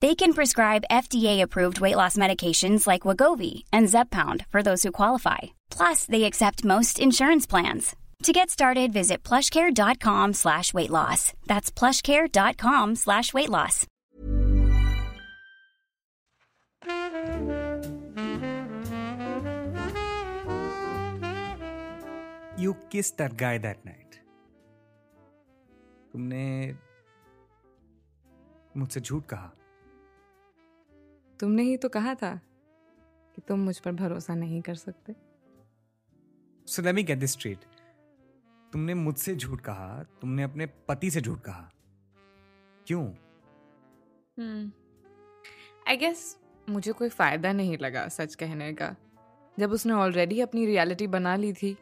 They can prescribe FDA-approved weight loss medications like Wagovi and Zepbound for those who qualify. Plus, they accept most insurance plans. To get started, visit plushcare.com slash weight loss. That's plushcare.com slash weight loss. You kissed that guy that night. तुमने मुझसे झूठ कहा तुमने ही तो कहा था कि तुम मुझ पर भरोसा नहीं कर सकते। So let me get this straight तुमने मुझसे झूठ कहा तुमने अपने पति से झूठ कहा। क्यों? आई गेस मुझे कोई फ़ायदा नहीं लगा सच कहने का। जब उसने ऑलरेडी अपनी रियलिटी बना ली थी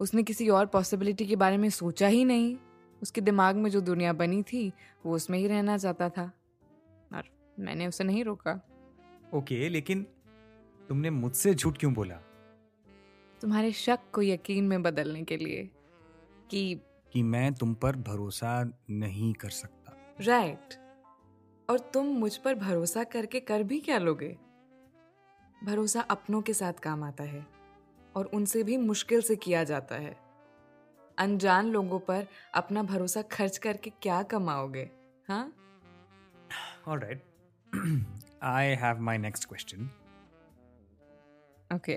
उसने किसी और पॉसिबिलिटी के बारे में सोचा ही नहीं उसके दिमाग में जो दुनिया बनी थी वो उसमें ही रहना चाहता था। और मैंने उसे नहीं रोका। ओके okay, लेकिन तुमने मुझसे झूठ क्यों बोला? तुम्हारे शक को यकीन में बदलने के लिए कि कि मैं तुम पर भरोसा नहीं कर सकता। Right right. और तुम मुझ पर भरोसा करके कर भी क्या लोगे? भरोसा अपनों के साथ काम आता है और उनसे भी मुश्किल से किया जाता है। अनजान लोगों पर अपना भरोसा खर्च करके क्या कमाओगे हाँ? Alright I have my next question okay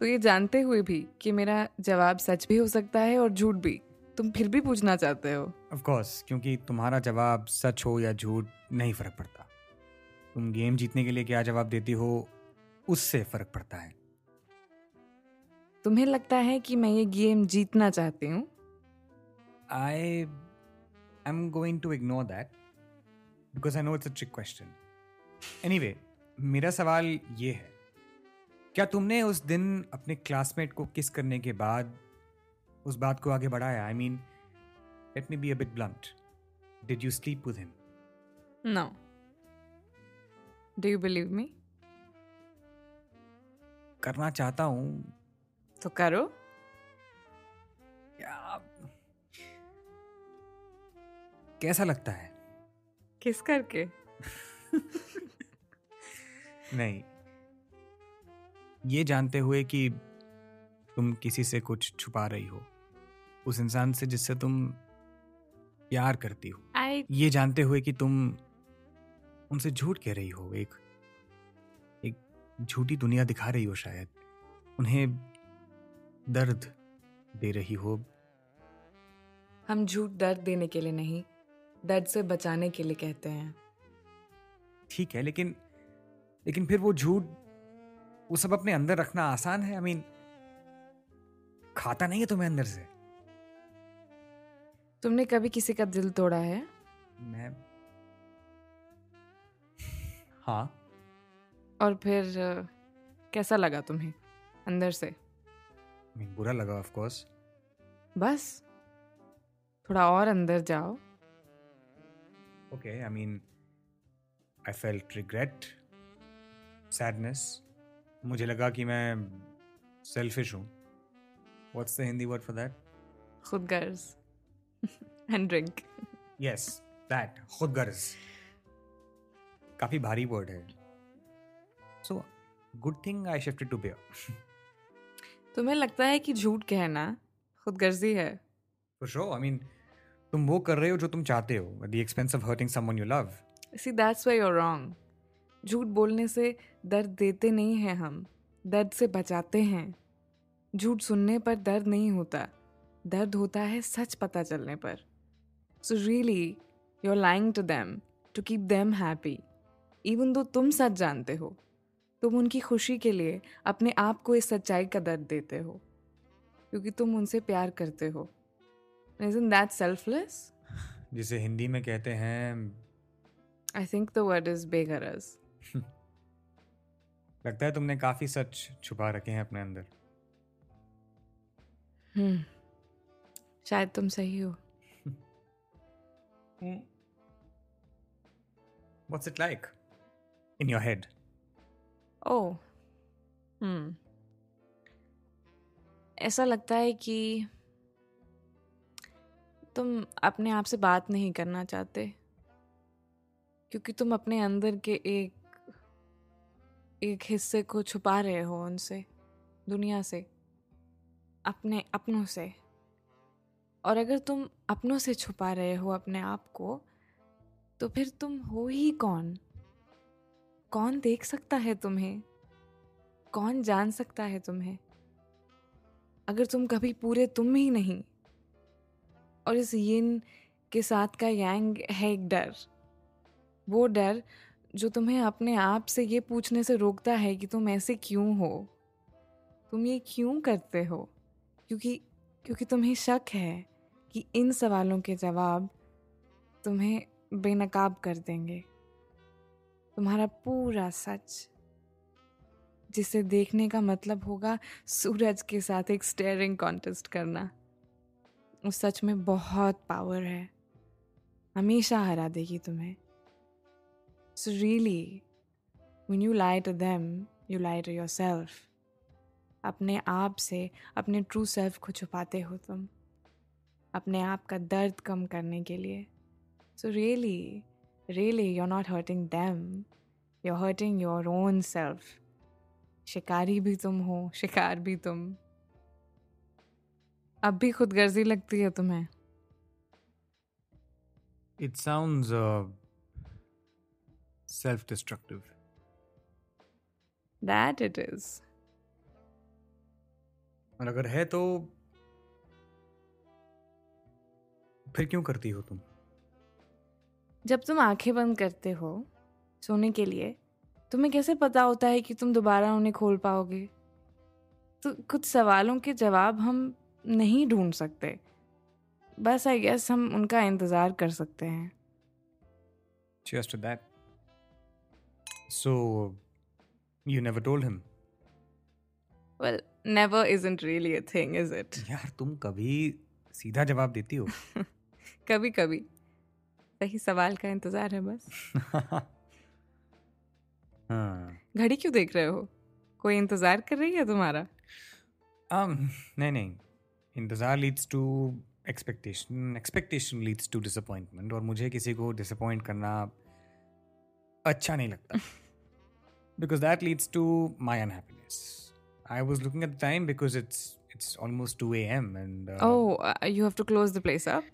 तो ये जानते हुए भी कि मेरा जवाब सच भी हो सकता है और झूठ भी। तुम फिर भी पूछना चाहते हो? ऑफ़ कोर्स क्योंकि तुम्हारा जवाब सच हो या झूठ नहीं फ़र्क पड़ता। तुम गेम जीतने के लिए क्या जवाब देती हो उससे फ़र्क पड़ता है। तुम्हें लगता है कि मैं ये गेम जीतना चाहती हूँ? I am going to ignore that because I know it's a trick question anyway anyway, मेरा सवाल ये है क्या तुमने उस दिन अपने क्लासमेट को किस करने के बाद उस बात को आगे बढ़ाया? I mean let me be a bit blunt did you sleep with him no do you believe me करना चाहता हूँ। तो करो। कैसा लगता है? किस करके। नहीं। ये जानते हुए कि तुम किसी से कुछ छुपा रही हो। उस इंसान से जिससे तुम प्यार करती हो। I... ये जानते हुए कि तुम उनसे झूठ कह रही हो। एक एक झूठी दुनिया दिखा रही हो शायद। उन्हें दर्द दे रही हो। हम झूठ दर्द देने के लिए नहीं दर्द से बचाने के लिए कहते हैं। ठीक है लेकिन लेकिन फिर वो झूठ वो सब अपने अंदर रखना आसान है? आई मीन खाता नहीं है तुम्हें अंदर से? तुमने कभी किसी का दिल तोड़ा है? मैं हाँ। और फिर कैसा लगा तुम्हें अंदर से? मीन बुरा लगा ऑफ़ कोर्स बस। थोड़ा और अंदर जाओ। Okay I mean I felt regret sadness मुझे लगा कि मैं सेल्फिश हूँ। What's the Hindi word for that खुद गर्ज एंड ड्रिंक यस दैट खुद गर्ज काफ़ी भारी वर्ड है। So good thing I shifted to bear तुम्हें लगता है कि झूठ कहना खुद गर्जी है? फॉर श्योर आई मीन तुम वो कर रहे हो जो तुम चाहते हो at the expense of hurting someone you love see that's why you're wrong झूठ बोलने से दर्द देते नहीं हैं हम दर्द से बचाते हैं झूठ सुनने पर दर्द नहीं होता दर्द होता है सच पता चलने पर so really you are lying to them to keep them happy even though तुम सच जानते हो तुम उनकी खुशी के लिए अपने आप को इस सच्चाई का दर्द देते हो क्योंकि तुम उनसे प्यार करते हो Isn't that selfless? जिसे हिंदी में कहते हैं I think the word is begaras. लगता है तुमने काफ़ी सच छुपा रखे हैं अपने अंदर। हम्म शायद तुम सही हो। What's it like in your head oh hmm ऐसा लगता है कि तुम अपने आप से बात नहीं करना चाहते क्योंकि तुम अपने अंदर के एक एक हिस्से को छुपा रहे हो उनसे, दुनिया से, अपने अपनों से। और अगर तुम अपनों से छुपा रहे हो अपने आप को तो फिर तुम हो ही कौन? कौन देख सकता है तुम्हें? कौन जान सकता है तुम्हें? अगर तुम कभी पूरे तुम ही नहीं, और इस यिन के साथ का यांग है एक डर। वो डर जो तुम्हें अपने आप से ये पूछने से रोकता है कि तुम ऐसे क्यों हो? तुम ये क्यों करते हो? क्योंकि क्योंकि तुम्हें शक है कि इन सवालों के जवाब तुम्हें बेनकाब कर देंगे। तुम्हारा पूरा सच, जिसे देखने का मतलब होगा सूरज के साथ एक स्टेयरिंग कॉन्टेस्ट करना। उस सच में बहुत पावर है। हमेशा हरा देगी तुम्हें। So really when you lie to them, you lie to yourself. अपने आप से अपने ट्रू सेल्फ को छुपाते हो तुम। अपने आप का दर्द कम करने के लिए। So really really you are not hurting them you are hurting your own self शिकारी भी तुम हो, शिकार भी तुम। अब भी खुदगर्जी लगती है तुम्हें। It sounds self destructive that it is और अगर है तो फिर क्यों करती हो तुम? जब तुम आँखें बंद करते हो सोने के लिए तुम्हें कैसे पता होता है कि तुम दोबारा उन्हें खोल पाओगे? तो कुछ सवालों के जवाब हम नहीं ढूंढ सकते। बस आई गेस हम उनका इंतज़ार कर सकते हैं। Cheers to that. So, you never told him? Well never isn't really a thing is it यार तुम कभी सीधा जवाब देती हो? कभी कभी। सही सवाल का इंतज़ार है बस। हाँ। घड़ी क्यों देख रहे हो? कोई इंतज़ार कर रही है तुम्हारा? Um, नहीं नहीं। इंतज़ार leads to expectation expectation leads to disappointment और मुझे किसी को डिसअपॉइंट करना अच्छा नहीं लगता because that leads to my unhappiness I was looking at the time because it's it's almost two A M and you have to close the place up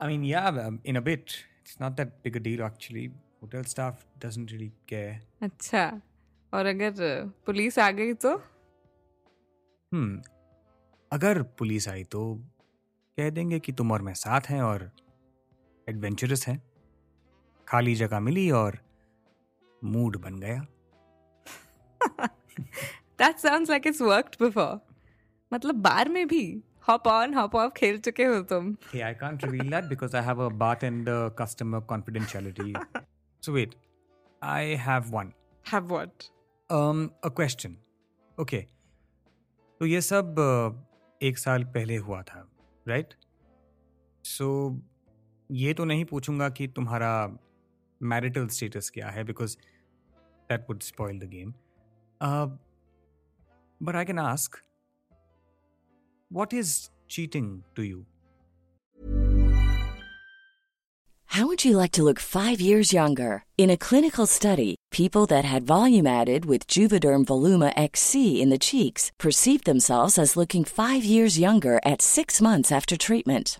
I mean, yeah, um, in a bit. It's not that big a deal actually. Hotel staff doesn't really care. अच्छा और अगर police आ गई तो Hmm. अगर police आई तो कह देंगे कि तुम और मैं साथ हैं और एडवेंचरस हैं खाली जगह मिली और मूड बन गया that sounds like it's worked before मतलब बार में भी हॉप ऑन हॉप ऑफ़ खेल चुके हो तुम Hey, I can't reveal that because I have a bartender customer confidentiality. so wait, I have one. Have what um, a question. Okay. तो ये सब uh, एक साल पहले हुआ था राइट सो ये तो नहीं पूछूँगा कि तुम्हारा मैरिटल स्टेटस क्या है because that would spoil the game But I can ask what is cheating to you? How would you like to look five years younger? In a clinical study, people that had volume added with Juvederm Voluma XC in the cheeks perceived themselves as looking five years younger at six months after treatment.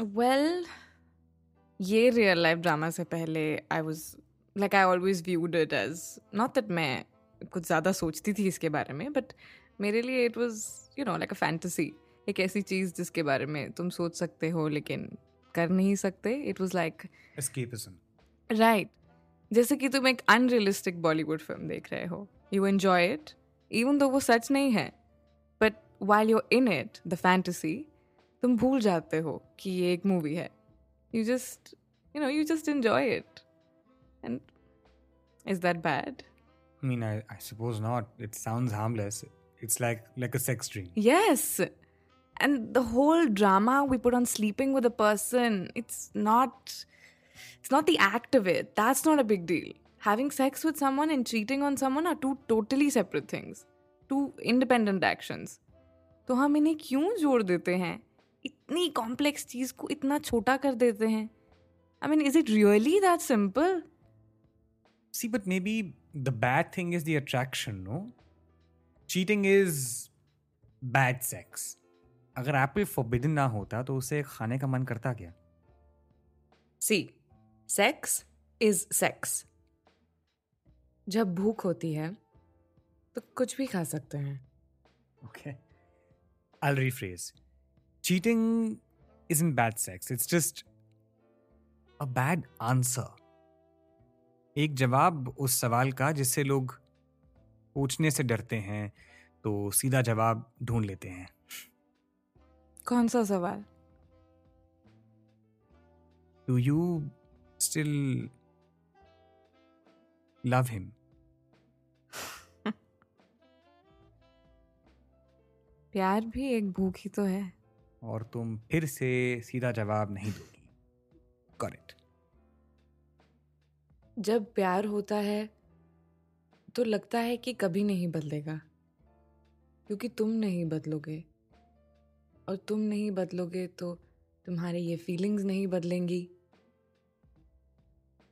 Well ये real life drama से पहले I was like I always viewed it as not that मैं कुछ ज़्यादा सोचती थी इसके बारे में बट मेरे लिए it was you know like a fantasy एक ऐसी चीज़ जिसके बारे में तुम सोच सकते हो लेकिन कर नहीं सकते। इट वॉज़ लाइक राइट जैसे कि तुम एक अनरियलिस्टिक बॉलीवुड फ़िल्म देख रहे हो। You enjoy it even though वो सच नहीं है but while you in it the fantasy तुम भूल जाते हो कि ये एक मूवी है you just you know you just enjoy it and is that bad I mean, I, I suppose not. It sounds harmless. It's like like a sex dream. Yes. And the whole drama we put on sleeping with a person, it's not it's not the act of it. That's not a big deal. Having sex with someone and cheating on someone are two totally separate things. Two independent actions. तो हम इन्हें क्यों जोड़ देते हैं इतनी complex चीज़ को इतना छोटा कर देते हैं I mean is it really that simple see but maybe the bad thing is the attraction, no? Cheating is bad sex. अगर एप्पल फोरबिडन ना होता तो उसे खाने का मन करता क्या सी सेक्स इज़ सेक्स जब भूख होती है तो कुछ भी खा सकते हैं Okay. I'll rephrase. Cheating isn't bad sex. It's just a bad answer. एक जवाब उस सवाल का जिससे लोग पूछने से डरते हैं तो सीधा जवाब ढूंढ लेते हैं कौन सा सवाल do you still love him प्यार भी एक भूख ही तो है और तुम फिर से सीधा जवाब नहीं दोगी। करेक्ट जब प्यार होता है तो लगता है कि कभी नहीं बदलेगा, क्योंकि तुम नहीं बदलोगे। और तुम नहीं बदलोगे तो तुम्हारी ये फीलिंग्स नहीं बदलेंगी।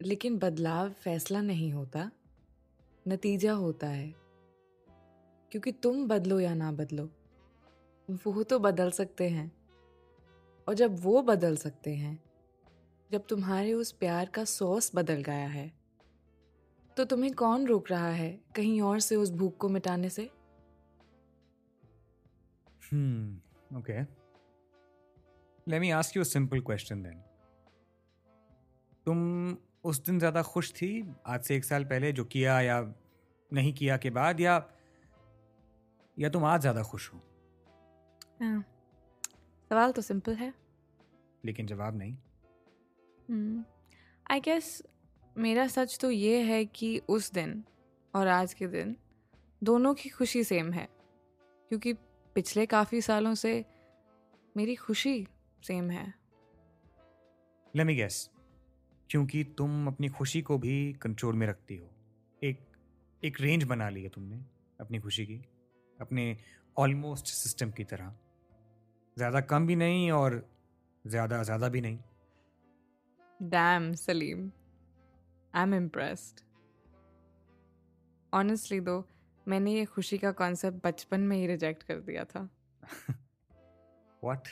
लेकिन बदलाव फैसला नहीं होता, नतीजा होता है, क्योंकि तुम बदलो या ना बदलो, वो तो बदल सकते हैं। और जब वो बदल सकते हैं जब तुम्हारे उस प्यार का सॉस बदल गया है तो तुम्हें कौन रोक रहा है कहीं और से उस भूख को मिटाने से. Okay. Let me ask you a simple question then. तुम उस दिन ज़्यादा खुश थी आज से एक साल पहले जो किया या नहीं किया के बाद या या तुम आज ज़्यादा खुश हो हाँ सवाल तो सिंपल है। लेकिन जवाब नहीं। आई गेस मेरा सच तो ये है कि उस दिन और आज के दिन दोनों की खुशी सेम है। क्योंकि पिछले काफ़ी सालों से मेरी खुशी सेम है। Let me guess. क्योंकि तुम अपनी खुशी को भी कंट्रोल में रखती हो। एक एक रेंज बना ली है तुमने अपनी खुशी की अपने ऑलमोस्ट सिस्टम की तरह। ज़्यादा कम भी नहीं और ज़्यादा ज़्यादा भी नहीं। Damn Salim I am impressed honestly though मैंने ये खुशी का कॉन्सेप्ट बचपन में ही रिजेक्ट कर दिया था। व्हाट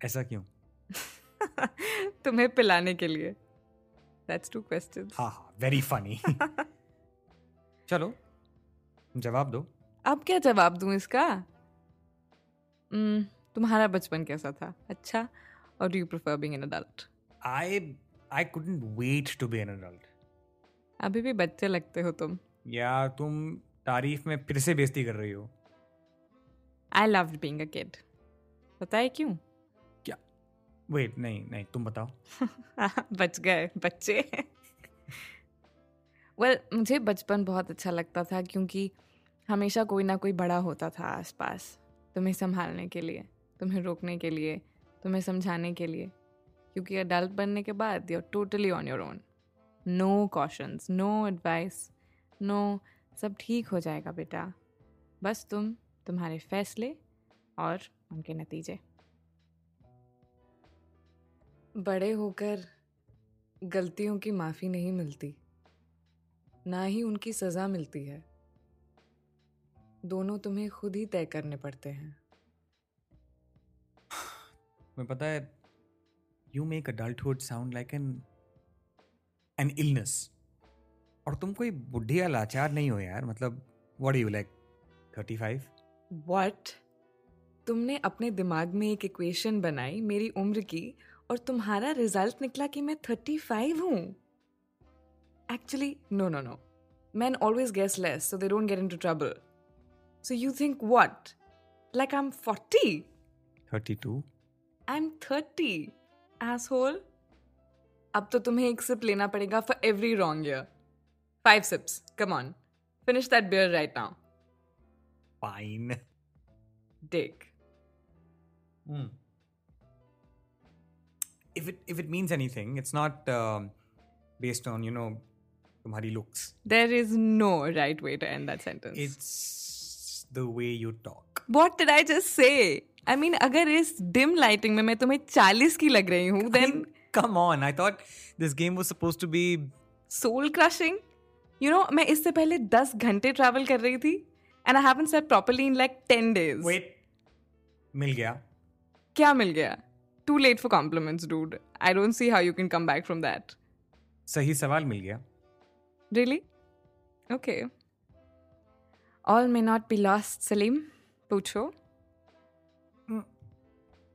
ऐसा क्यों? तुम्हें पिलाने के लिए। दैट्स टू क्वेश्चंस हाँ हाँ वेरी फनी चलो जवाब दो। अब क्या जवाब दूँ इसका? Hmm, तुम्हारा बचपन कैसा था? अच्छा? और do you prefer being an adult I I couldn't wait to be an adult अभी भी बच्चे लगते हो तुम। या तुम तारीफ़ में फिर से बेइज्जती कर रही हो? I loved being a kid पता है क्यों? क्या? वेट नहीं नहीं तुम बताओ। बच गए बच्चे। वेल well, मुझे बचपन बहुत अच्छा लगता था क्योंकि हमेशा कोई ना कोई बड़ा होता था आसपास तुम्हें संभालने के लिए। तुम्हें रोकने के लिए, तुम्हें समझाने के लिए, क्योंकि अडल्ट बनने के बाद you are totally on your own no conscience no advice no सब ठीक हो जाएगा बेटा। बस तुम तुम्हारे फैसले और उनके नतीजे। बड़े होकर गलतियों की माफ़ी नहीं मिलती। ना ही उनकी सज़ा मिलती है। दोनों तुम्हें खुद ही तय करने पड़ते हैं। तुम्हें पता है you make adulthood sound like an an illness और तुम कोई बुढ़ी या लाचार नहीं हो यार मतलब what you like thirty five what तुमने अपने दिमाग में एक इक्वेशन बनाई मेरी उम्र की और तुम्हारा रिज़ल्ट निकला कि मैं थर्टी फाइव हूँ। Actually no no no man always guess less so they don't get into trouble so you think what like I am forty thirty two I am thirty asshole अब तो तुम्हें एक sip लेना पड़ेगा for every wrong year five sips come on finish that beer right now fine dig if it if it means anything it's not um, based on you know तुम्हारी looks There is no right way to end that sentence. it's the way you talk What did I just say? I mean, अगर इस dim lighting में मैं तुम्हें चालीस की लग रही हूँ, I then mean, come on I thought this game was supposed to be soul crushing. You know, मैं इससे पहले दस घंटे travel कर रही थी, and I haven't slept properly in like ten days. wait मिल गया क्या मिल गया? Too late for compliments, dude. I don't see how you can come back from that. सही सवाल मिल गया Really? Okay. All may not be lost, Salim. पूछो.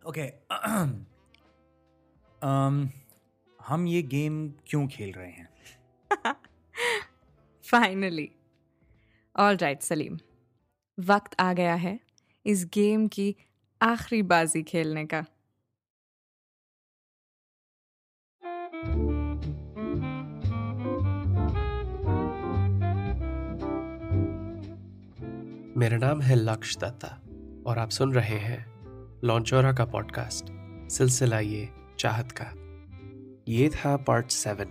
Okay um, हम ये game क्यों खेल रहे हैं? फाइनली ऑल राइट सलीम वक्त आ गया है इस गेम की आखिरी बाजी खेलने का। मेरा नाम है लक्ष्य दत्ता और आप सुन रहे हैं लॉन्चोरा का पॉडकास्ट, सिलसिला ये चाहत का। ये था पार्ट सेवन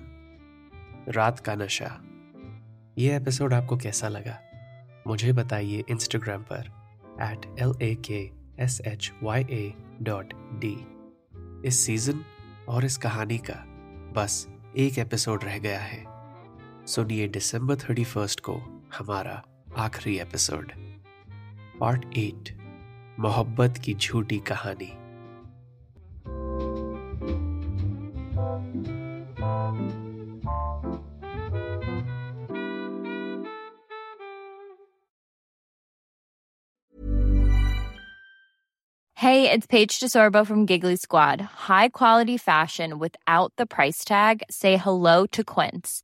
रात का नशा। ये एपिसोड आपको कैसा लगा? मुझे बताइए इंस्टाग्राम पर at L A K S H Y A dot D इस सीज़न और इस कहानी का बस एक एपिसोड रह गया है। सुनिए दिसंबर थर्टी फ़र्स्ट को हमारा आखिरी एपिसोड पार्ट एट मोहब्बत की झूठी कहानी Hey, it's Paige DeSorbo from Giggly Squad. High quality fashion without the price tag. Say hello to Quince.